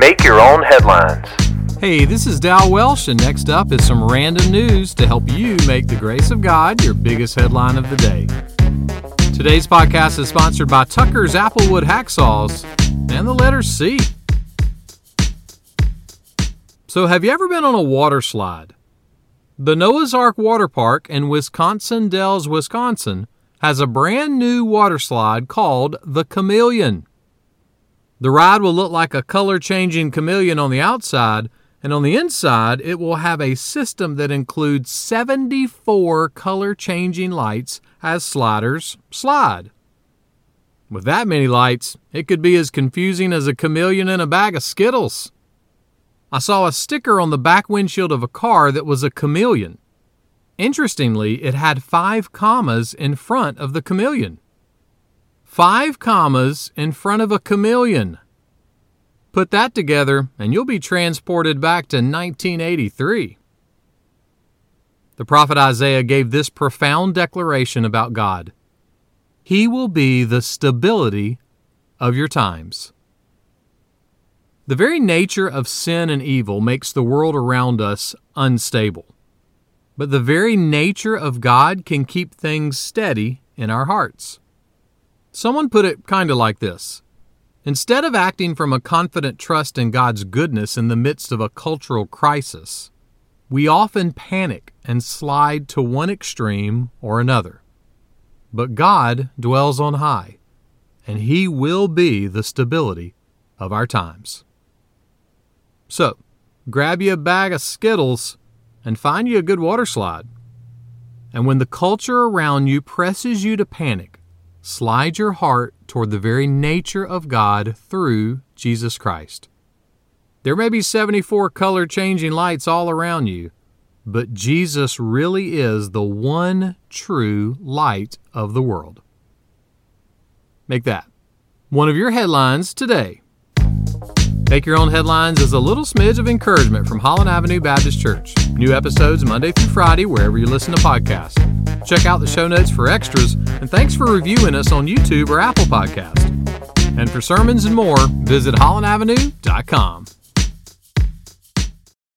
Make your own headlines. Hey, this is Dow Welsh, and next up is some random news to help you make the grace of God your biggest headline of the day. Today's podcast is sponsored by Tucker's Applewood Hacksaws and the letter C. So, have you ever been on a water slide? The Noah's Ark Water Park in Wisconsin Dells, Wisconsin, has a brand new water slide called the Chameleon. The ride will look like a color changing chameleon on the outside, and on the inside, it will have a system that includes 74 color changing lights as sliders slide. With that many lights, it could be as confusing as a chameleon in a bag of Skittles. I saw a sticker on the back windshield of a car that was a chameleon. Interestingly, it had five commas in front of the chameleon. Five commas in front of a chameleon. Put that together, and you'll be transported back to 1983. The prophet Isaiah gave this profound declaration about God He will be the stability of your times. The very nature of sin and evil makes the world around us unstable. But the very nature of God can keep things steady in our hearts. Someone put it kind of like this Instead of acting from a confident trust in God's goodness in the midst of a cultural crisis, we often panic and slide to one extreme or another. But God dwells on high, and He will be the stability of our times. So, grab you a bag of Skittles and find you a good water slide. And when the culture around you presses you to panic, slide your heart toward the very nature of God through Jesus Christ. There may be 74 color changing lights all around you, but Jesus really is the one true light of the world. Make that one of your headlines today. Make Your Own Headlines is a little smidge of encouragement from Holland Avenue Baptist Church. New episodes Monday through Friday, wherever you listen to podcasts. Check out the show notes for extras, and thanks for reviewing us on YouTube or Apple Podcast. And for sermons and more, visit hollandavenue.com.